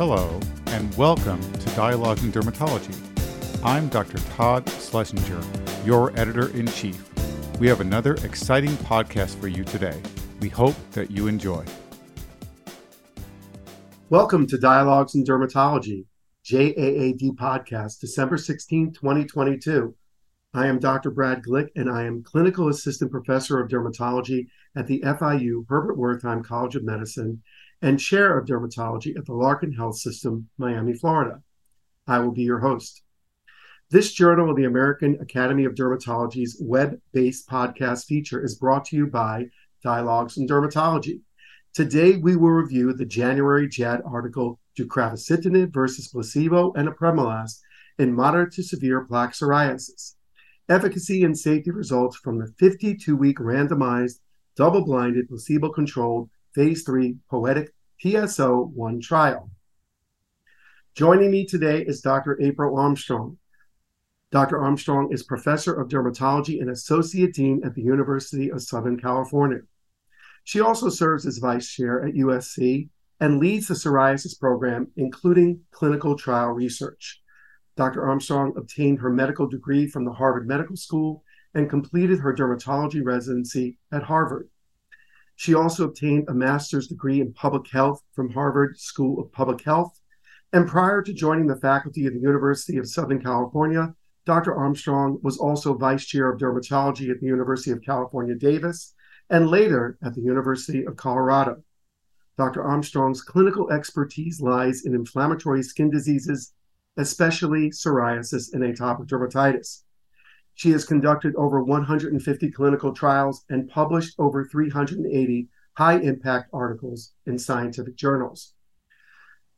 Hello, and welcome to Dialogues in Dermatology. I'm Dr. Todd Schlesinger, your editor in chief. We have another exciting podcast for you today. We hope that you enjoy. Welcome to Dialogues in Dermatology, JAAD podcast, December 16, 2022. I am Dr. Brad Glick, and I am Clinical Assistant Professor of Dermatology at the FIU Herbert Wertheim College of Medicine and Chair of Dermatology at the Larkin Health System, Miami, Florida. I will be your host. This Journal of the American Academy of Dermatology's web based podcast feature is brought to you by Dialogues in Dermatology. Today, we will review the January JAAD article Deucravacitinib versus placebo and apremilast in moderate to severe plaque psoriasis. Efficacy and safety results from the 52 week randomized, double blinded, placebo controlled phase 3 POETYK PSO 1 trial. Joining me today is Dr. April Armstrong. Dr. Armstrong is professor of dermatology and associate dean at the University of Southern California. She also serves as vice chair at USC and leads the psoriasis program, including clinical trial research. Dr. Armstrong obtained her medical degree from the Harvard Medical School and completed her dermatology residency at Harvard. She also obtained a master's degree in public health from Harvard School of Public Health. And prior to joining the faculty of the University of Southern California, Dr. Armstrong was also vice chair of dermatology at the University of California, Davis, and later at the University of Colorado. Dr. Armstrong's clinical expertise lies in inflammatory skin diseases, especially psoriasis and atopic dermatitis. She has conducted over 150 clinical trials and published over 380 high impact articles in scientific journals.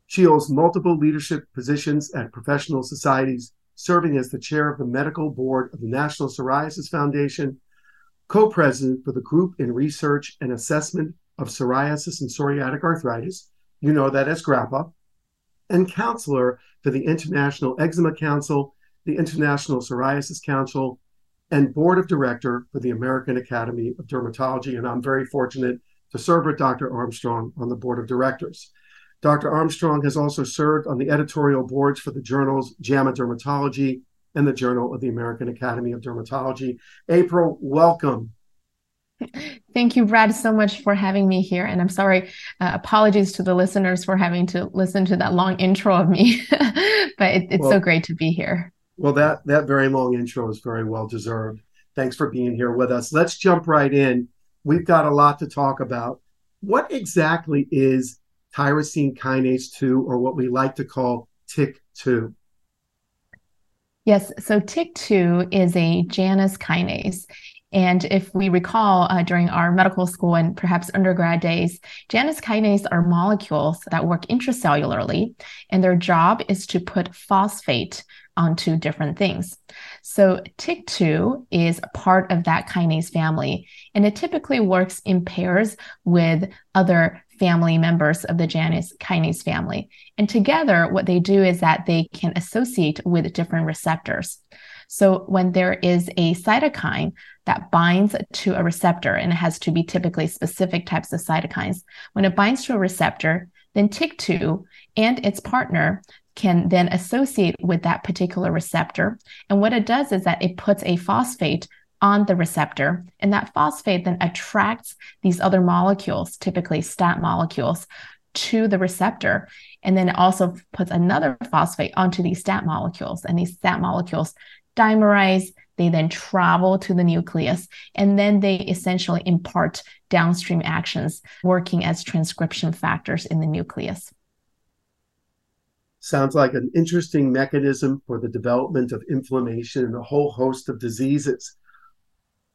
She holds multiple leadership positions at professional societies, serving as the chair of the medical board of the National Psoriasis Foundation, co president for the Group in Research and Assessment of Psoriasis and Psoriatic Arthritis, you know that as GRAPPA, and counselor for the International Eczema Council the International Psoriasis Council, and board of director for the American Academy of Dermatology. And I'm very fortunate to serve with Dr. Armstrong on the board of directors. Dr. Armstrong has also served on the editorial boards for the journals JAMA Dermatology and the Journal of the American Academy of Dermatology. April, welcome. Thank you, Brad, so much for having me here. And I'm sorry, uh, apologies to the listeners for having to listen to that long intro of me, but it, it's well, so great to be here. Well, that that very long intro is very well deserved. Thanks for being here with us. Let's jump right in. We've got a lot to talk about. What exactly is tyrosine kinase 2 or what we like to call TYK2? Yes, so TYK2 is a Janus kinase. And if we recall uh, during our medical school and perhaps undergrad days, Janus kinase are molecules that work intracellularly, and their job is to put phosphate onto different things. So TYK2 is part of that kinase family, and it typically works in pairs with other family members of the Janus kinase family. And together, what they do is that they can associate with different receptors. So when there is a cytokine that binds to a receptor, and it has to be typically specific types of cytokines, when it binds to a receptor, then TYK2 and its partner can then associate with that particular receptor. And what it does is that it puts a phosphate on the receptor, and that phosphate then attracts these other molecules, typically STAT molecules, to the receptor. And then it also puts another phosphate onto these STAT molecules, and these STAT molecules dimerize. They then travel to the nucleus, and then they essentially impart downstream actions working as transcription factors in the nucleus. Sounds like an interesting mechanism for the development of inflammation and a whole host of diseases.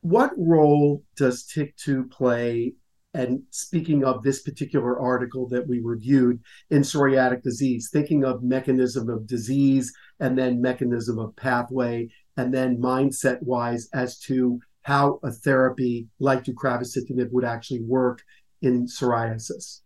What role does TYK2 play? And speaking of this particular article that we reviewed in psoriatic disease, thinking of mechanism of disease and then mechanism of pathway, and then mindset wise as to how a therapy like deucravacitinib would actually work in psoriasis.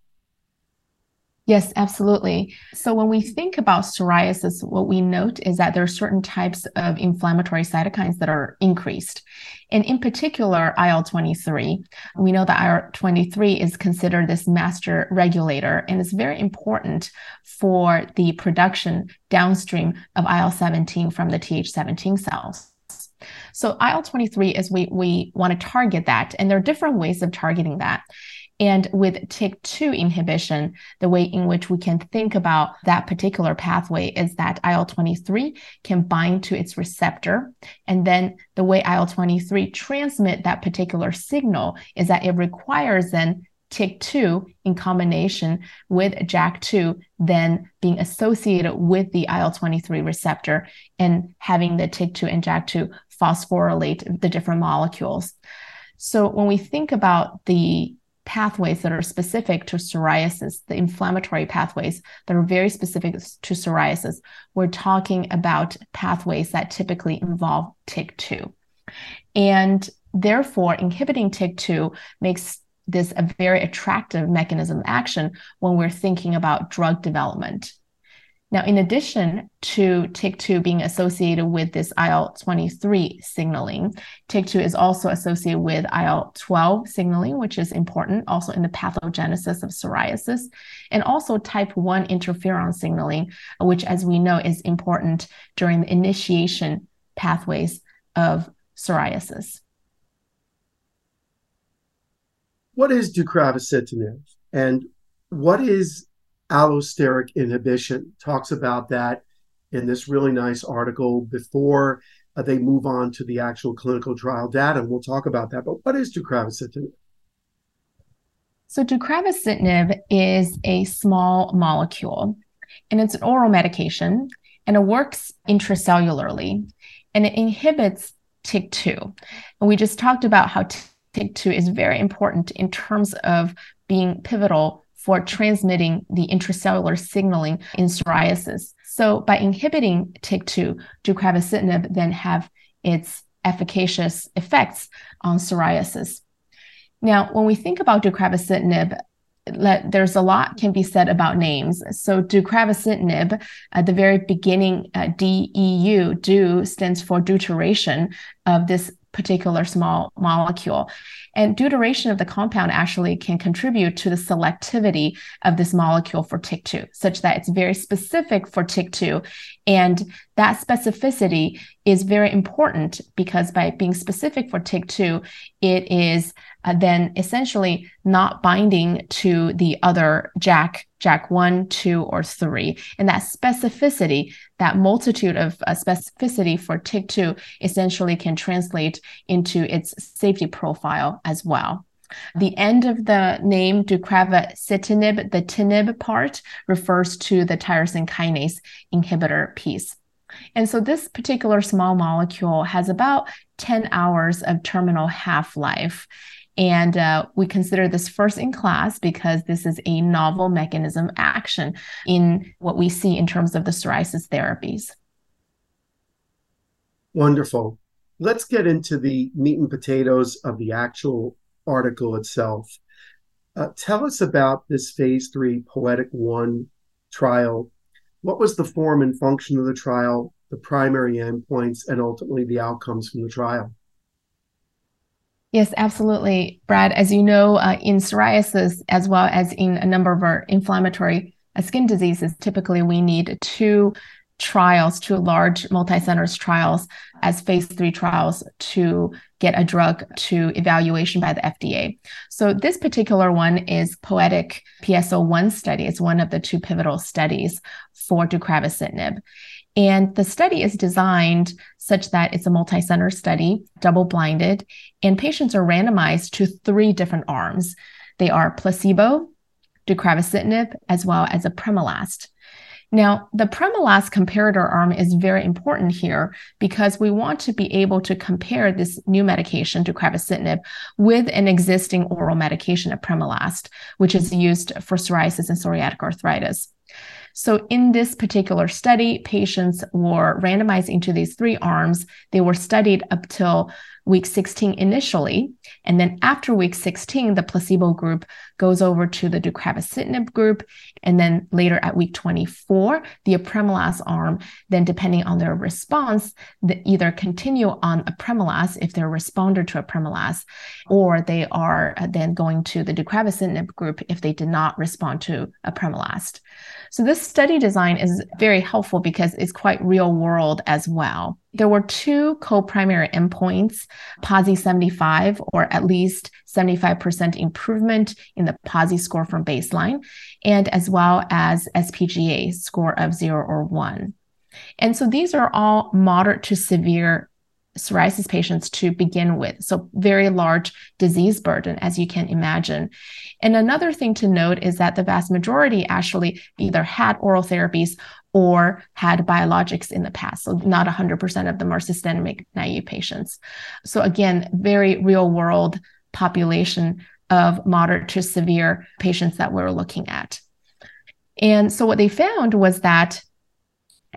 Yes, absolutely. So when we think about psoriasis, what we note is that there are certain types of inflammatory cytokines that are increased. And in particular, IL 23. We know that IL 23 is considered this master regulator and it's very important for the production downstream of IL 17 from the Th17 cells. So IL 23 is we, we want to target that. And there are different ways of targeting that. And with TYK2 inhibition, the way in which we can think about that particular pathway is that IL 23 can bind to its receptor. And then the way IL 23 transmit that particular signal is that it requires then TYK2 in combination with JAK2 then being associated with the IL 23 receptor and having the TYK2 and JAK2 phosphorylate the different molecules. So when we think about the pathways that are specific to psoriasis, the inflammatory pathways that are very specific to psoriasis, we're talking about pathways that typically involve TYK2. And therefore, inhibiting TYK2 makes this a very attractive mechanism of action when we're thinking about drug development. Now, in addition to TYK2 being associated with this IL 23 signaling, TYK2 is also associated with IL 12 signaling, which is important also in the pathogenesis of psoriasis, and also type 1 interferon signaling, which, as we know, is important during the initiation pathways of psoriasis. What is deucravacitinib and what is allosteric inhibition. Talks about that in this really nice article before uh, they move on to the actual clinical trial data. And we'll talk about that. But what is deucravacitinib? So, deucravacitinib is a small molecule and it's an oral medication and it works intracellularly and it inhibits TYK2. And we just talked about how TYK2 is very important in terms of being pivotal for transmitting the intracellular signaling in psoriasis. So by inhibiting TYK2, deucravacitinib then have its efficacious effects on psoriasis. Now, when we think about deucravacitinib, let, there's a lot can be said about names. So deucravacitinib, at the very beginning, uh, DEU stands for deuteration of this particular small molecule. And deuteration of the compound actually can contribute to the selectivity of this molecule for TYK2, such that it's very specific for TYK2. And that specificity is very important because by being specific for TYK2, it is uh, then essentially not binding to the other JAK JAK 1 2, or 3. And that specificity, that multitude of uh, specificity for TYK2 essentially can translate into its safety profile as well. The end of the name deucravacitinib, the tinib part, refers to the tyrosine kinase inhibitor piece. And so this particular small molecule has about 10 hours of terminal half life. And uh, we consider this first in class because this is a novel mechanism action in what we see in terms of the psoriasis therapies. Wonderful. Let's get into the meat and potatoes of the actual article itself. Uh, tell us about this phase three POETYK One trial. What was the form and function of the trial, the primary endpoints, and ultimately the outcomes from the trial? Yes, absolutely. Brad, as you know, uh, in psoriasis, as well as in a number of our inflammatory uh, skin diseases, typically we need two trials, two large multi-centers trials as phase three trials to get a drug to evaluation by the FDA. So this particular one is POETYK PSO1 study. It's one of the two pivotal studies for deucravacitinib. And the study is designed such that it's a multi center study, double blinded, and patients are randomized to three different arms. They are placebo, deucravacitinib, as well as a apremilast. Now, the apremilast comparator arm is very important here because we want to be able to compare this new medication, deucravacitinib, with an existing oral medication, apremilast, which is used for psoriasis and psoriatic arthritis. So, in this particular study, patients were randomized into these three arms. They were studied up till week 16 initially. And then after week 16, the placebo group goes over to the deucravacitinib group. And then later at week 24, the apremilast arm, then depending on their response, they either continue on apremilast if they're responder to apremilast, or they are uh, then going to the deucravacitinib group if they did not respond to apremilast. So this study design is very helpful because it's quite real world as well. There were two co-primary endpoints, PASI 75 or at least 75% improvement in the PASI score from baseline, and as well as SPGA score of zero or one. And so these are all moderate to severe psoriasis patients to begin with. So, very large disease burden, as you can imagine. And another thing to note is that the vast majority actually either had oral therapies or had biologics in the past. So, not 100% of them are systemic naive patients. So, again, very real world population of moderate to severe patients that we we're looking at. And so, what they found was that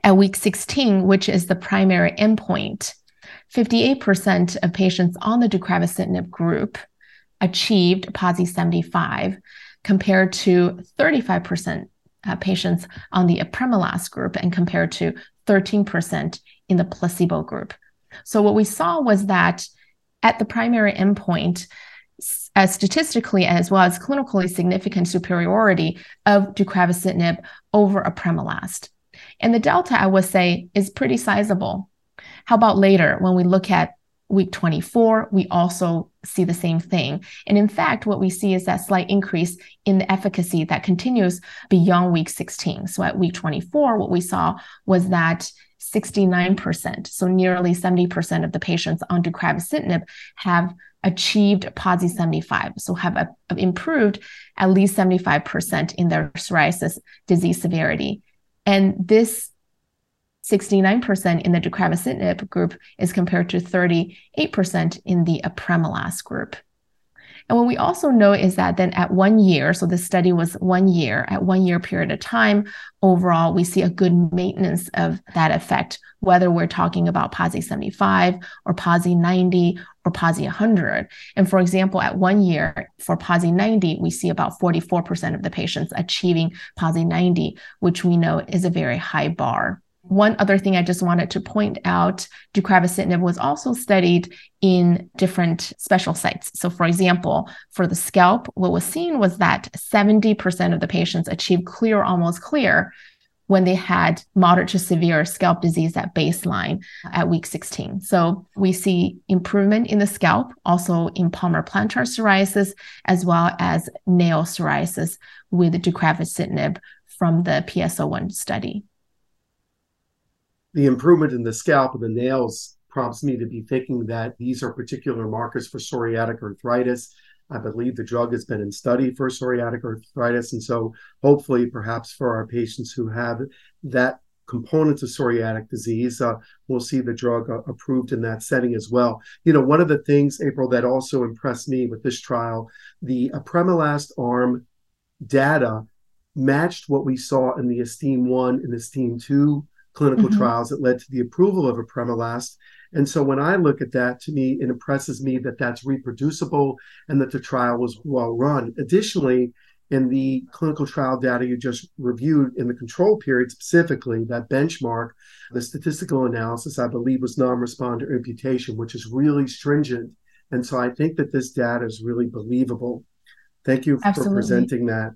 at week 16, which is the primary endpoint, 58% of patients on the deucravacitinib group achieved PASI 75 compared to 35% uh, patients on the apremilast group and compared to 13% in the placebo group. So what we saw was that at the primary endpoint, as statistically as well as clinically significant superiority of deucravacitinib over apremilast. And the delta, I would say, is pretty sizable. How about later when we look at week 24, we also see the same thing. And in fact, what we see is that slight increase in the efficacy that continues beyond week 16. So at week 24, what we saw was that 69%, so nearly 70% of the patients on deucravacitinib have achieved PASI 75, so have a, improved at least 75% in their psoriasis disease severity. And this 69% in the deucravacitinib group is compared to 38% in the apremilast group. And what we also know is that then at one year, so the study was one year, at one year period of time, overall, we see a good maintenance of that effect, whether we're talking about PASI 75 or PASI 90 or PASI 100. And for example, at one year for PASI 90, we see about 44% of the patients achieving PASI 90, which we know is a very high bar. One other thing I just wanted to point out, deucravacitinib was also studied in different special sites. So for example, for the scalp, what was seen was that 70% of the patients achieved clear, almost clear when they had moderate to severe scalp disease at baseline at week 16. So we see improvement in the scalp, also in palmar-plantar psoriasis, as well as nail psoriasis with deucravacitinib from the PSO1 study the improvement in the scalp and the nails prompts me to be thinking that these are particular markers for psoriatic arthritis. I believe the drug has been in study for psoriatic arthritis. And so, hopefully, perhaps for our patients who have that component of psoriatic disease, uh, we'll see the drug uh, approved in that setting as well. You know, one of the things, April, that also impressed me with this trial, the apremilast arm data matched what we saw in the Esteem 1 and Esteem 2 clinical mm-hmm. trials that led to the approval of apremilast. And so when I look at that, to me, it impresses me that that's reproducible and that the trial was well run. Additionally, in the clinical trial data you just reviewed in the control period specifically, that benchmark, the statistical analysis, I believe, was non responder imputation, which is really stringent. And so I think that this data is really believable. Thank you Absolutely. for presenting that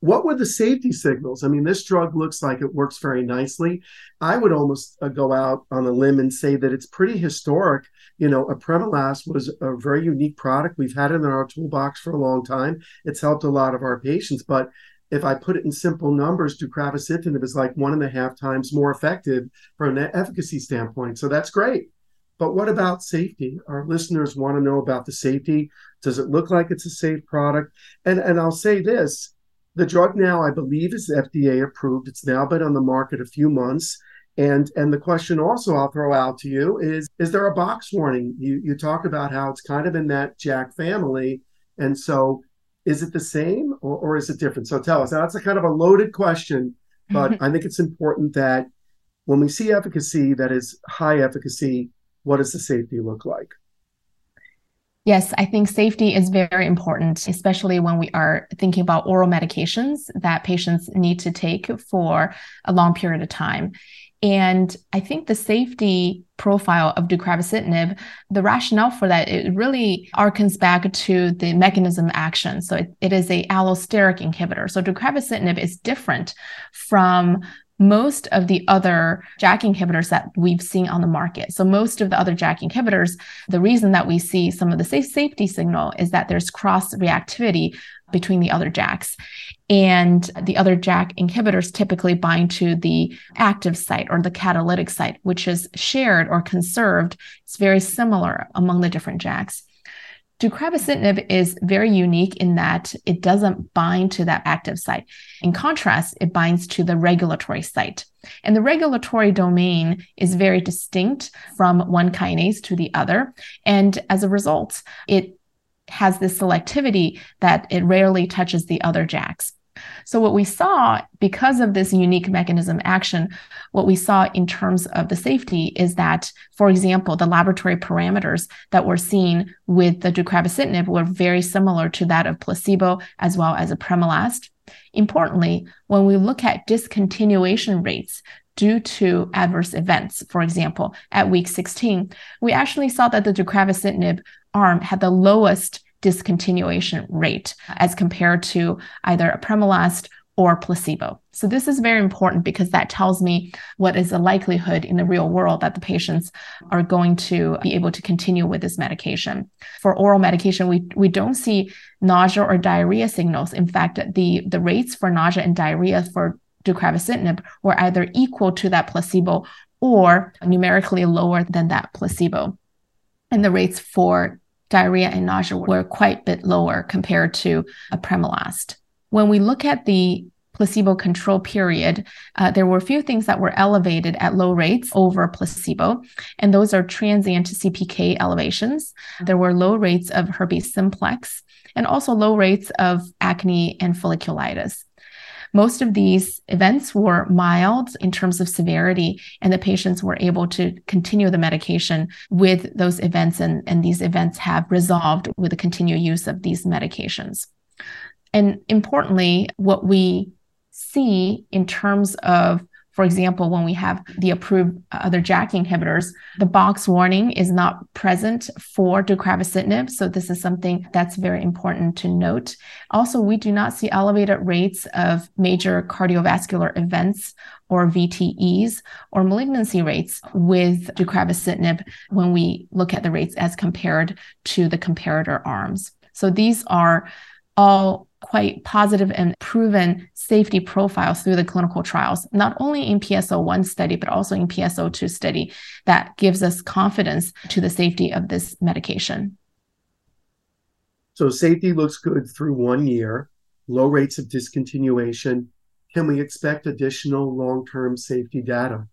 what were the safety signals? I mean, this drug looks like it works very nicely. I would almost uh, go out on a limb and say that it's pretty historic. You know, apremilast was a very unique product. We've had it in our toolbox for a long time. It's helped a lot of our patients, but if I put it in simple numbers, deucravacitinib is like one and a half times more effective from an efficacy standpoint. So that's great. But what about safety? Our listeners want to know about the safety. Does it look like it's a safe product? And and I'll say this the drug now, I believe, is FDA approved. It's now been on the market a few months. And and the question also I'll throw out to you is is there a box warning? You you talk about how it's kind of in that JAK family. And so is it the same or, or is it different? So tell us. Now, that's a kind of a loaded question but I think it's important that when we see efficacy that is high efficacy, what does the safety look like? Yes, I think safety is very important, especially when we are thinking about oral medications that patients need to take for a long period of time. And I think the safety profile of deucravacitinib, the rationale for that, it really arcs back to the mechanism action. So it, it is a allosteric inhibitor. So deucravacitinib is different from most of the other JAK inhibitors that we've seen on the market. So most of the other JAK inhibitors, the reason that we see some of the safe safety signal is that there's cross reactivity between the other JAKs. And the other JAK inhibitors typically bind to the active site or the catalytic site, which is shared or conserved. It's very similar among the different JAKs. Deucravacitinib is very unique in that it doesn't bind to that active site. In contrast, it binds to the regulatory site. And the regulatory domain is very distinct from one kinase to the other. And as a result, it has this selectivity that it rarely touches the other JAKs. So, what we saw because of this unique mechanism action, what we saw in terms of the safety is that, for example, the laboratory parameters that were seen with the deucravacitinib were very similar to that of placebo as well as a apremilast. Importantly, when we look at discontinuation rates due to adverse events, for example, at week 16, we actually saw that the deucravacitinib arm had the lowest discontinuation rate as compared to either apremilast or placebo. So this is very important because that tells me what is the likelihood in the real world that the patients are going to be able to continue with this medication. For oral medication, we, we don't see nausea or diarrhea signals. In fact, the, the rates for nausea and diarrhea for deucravacitinib were either equal to that placebo or numerically lower than that placebo. And the rates for diarrhea and nausea were quite a bit lower compared to apremilast. When we look at the placebo control period, uh, there were a few things that were elevated at low rates over placebo, and those are transient CPK elevations. There were low rates of herpes simplex and also low rates of acne and folliculitis. Most of these events were mild in terms of severity, and the patients were able to continue the medication with those events, and, and these events have resolved with the continued use of these medications. And importantly, what we see in terms of for example, when we have the approved uh, other JAK inhibitors, the box warning is not present for deucravacitinib. So this is something that's very important to note. Also, we do not see elevated rates of major cardiovascular events or VTEs or malignancy rates with deucravacitinib when we look at the rates as compared to the comparator arms. So these are all quite positive and proven safety profiles through the clinical trials, not only in PSO1 study, but also in PSO2 study that gives us confidence to the safety of this medication. So safety looks good through one year, low rates of discontinuation. Can we expect additional long-term safety data?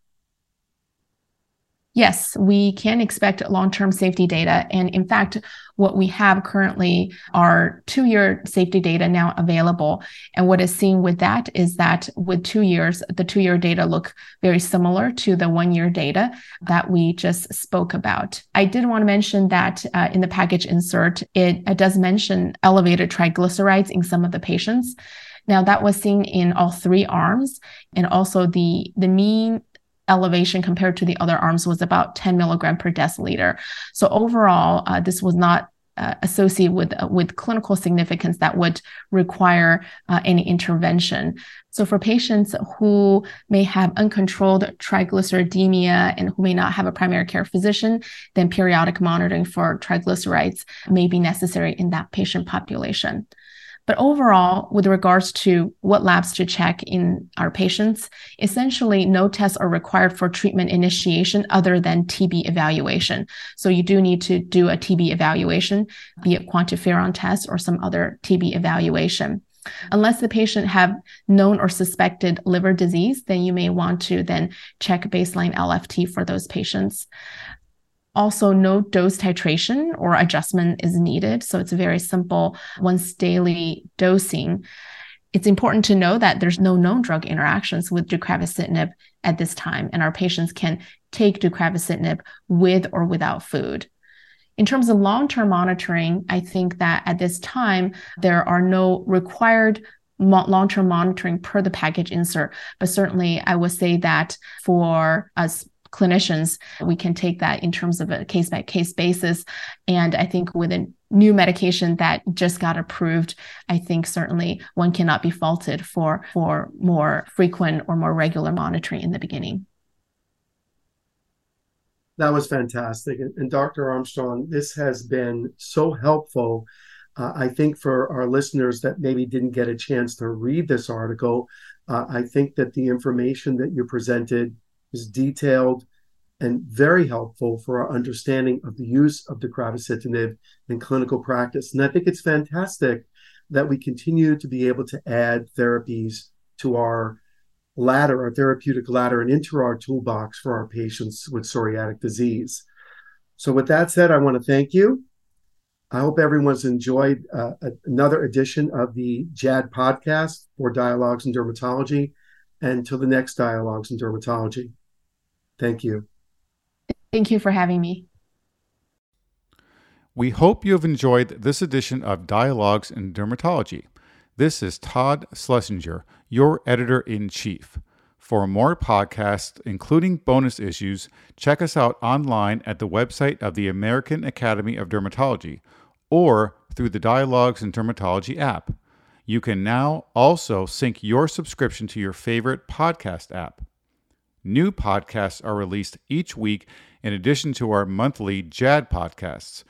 Yes, we can expect long term safety data. And in fact, what we have currently are two year safety data now available. And what is seen with that is that with two years, the two year data look very similar to the one year data that we just spoke about. I did want to mention that uh, in the package insert, it, it does mention elevated triglycerides in some of the patients. Now that was seen in all three arms, and also the the mean elevation compared to the other arms was about 10 milligram per deciliter. So overall, uh, this was not uh, associated with uh, with clinical significance that would require uh, any intervention. So for patients who may have uncontrolled triglyceridemia and who may not have a primary care physician, then periodic monitoring for triglycerides may be necessary in that patient population. But overall, with regards to what labs to check in our patients, essentially no tests are required for treatment initiation other than TB evaluation. So you do need to do a TB evaluation, be it quantiferon test or some other TB evaluation. Unless the patient have known or suspected liver disease, then you may want to then check baseline LFT for those patients. Also, no dose titration or adjustment is needed. So it's a very simple once daily dosing. It's important to know that there's no known drug interactions with deucravacitinib at this time, and our patients can take deucravacitinib with or without food. In terms of long term monitoring, I think that at this time, there are no required long term monitoring per the package insert. But certainly, I would say that for us clinicians, we can take that in terms of a case by case basis. And I think with a new medication that just got approved, I think certainly one cannot be faulted for, for more frequent or more regular monitoring in the beginning. That was fantastic. And, and Dr. Armstrong, this has been so helpful. Uh, I think for our listeners that maybe didn't get a chance to read this article, uh, I think that the information that you presented is detailed and very helpful for our understanding of the use of deucravacitinib in clinical practice. And I think it's fantastic that we continue to be able to add therapies to our ladder, our therapeutic ladder, and into our toolbox for our patients with psoriatic disease. So, with that said, I want to thank you. I hope everyone's enjoyed uh, another edition of the JAAD podcast for Dialogues in Dermatology. And until the next Dialogues in Dermatology. Thank you. Thank you for having me. We hope you have enjoyed this edition of Dialogues in Dermatology. This is Todd Schlesinger, your editor in chief. For more podcasts, including bonus issues, check us out online at the website of the American Academy of Dermatology or through the Dialogues in Dermatology app. You can now also sync your subscription to your favorite podcast app. New podcasts are released each week in addition to our monthly JAAD podcasts.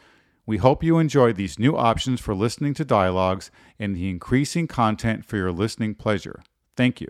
We hope you enjoy these new options for listening to dialogues and the increasing content for your listening pleasure. Thank you.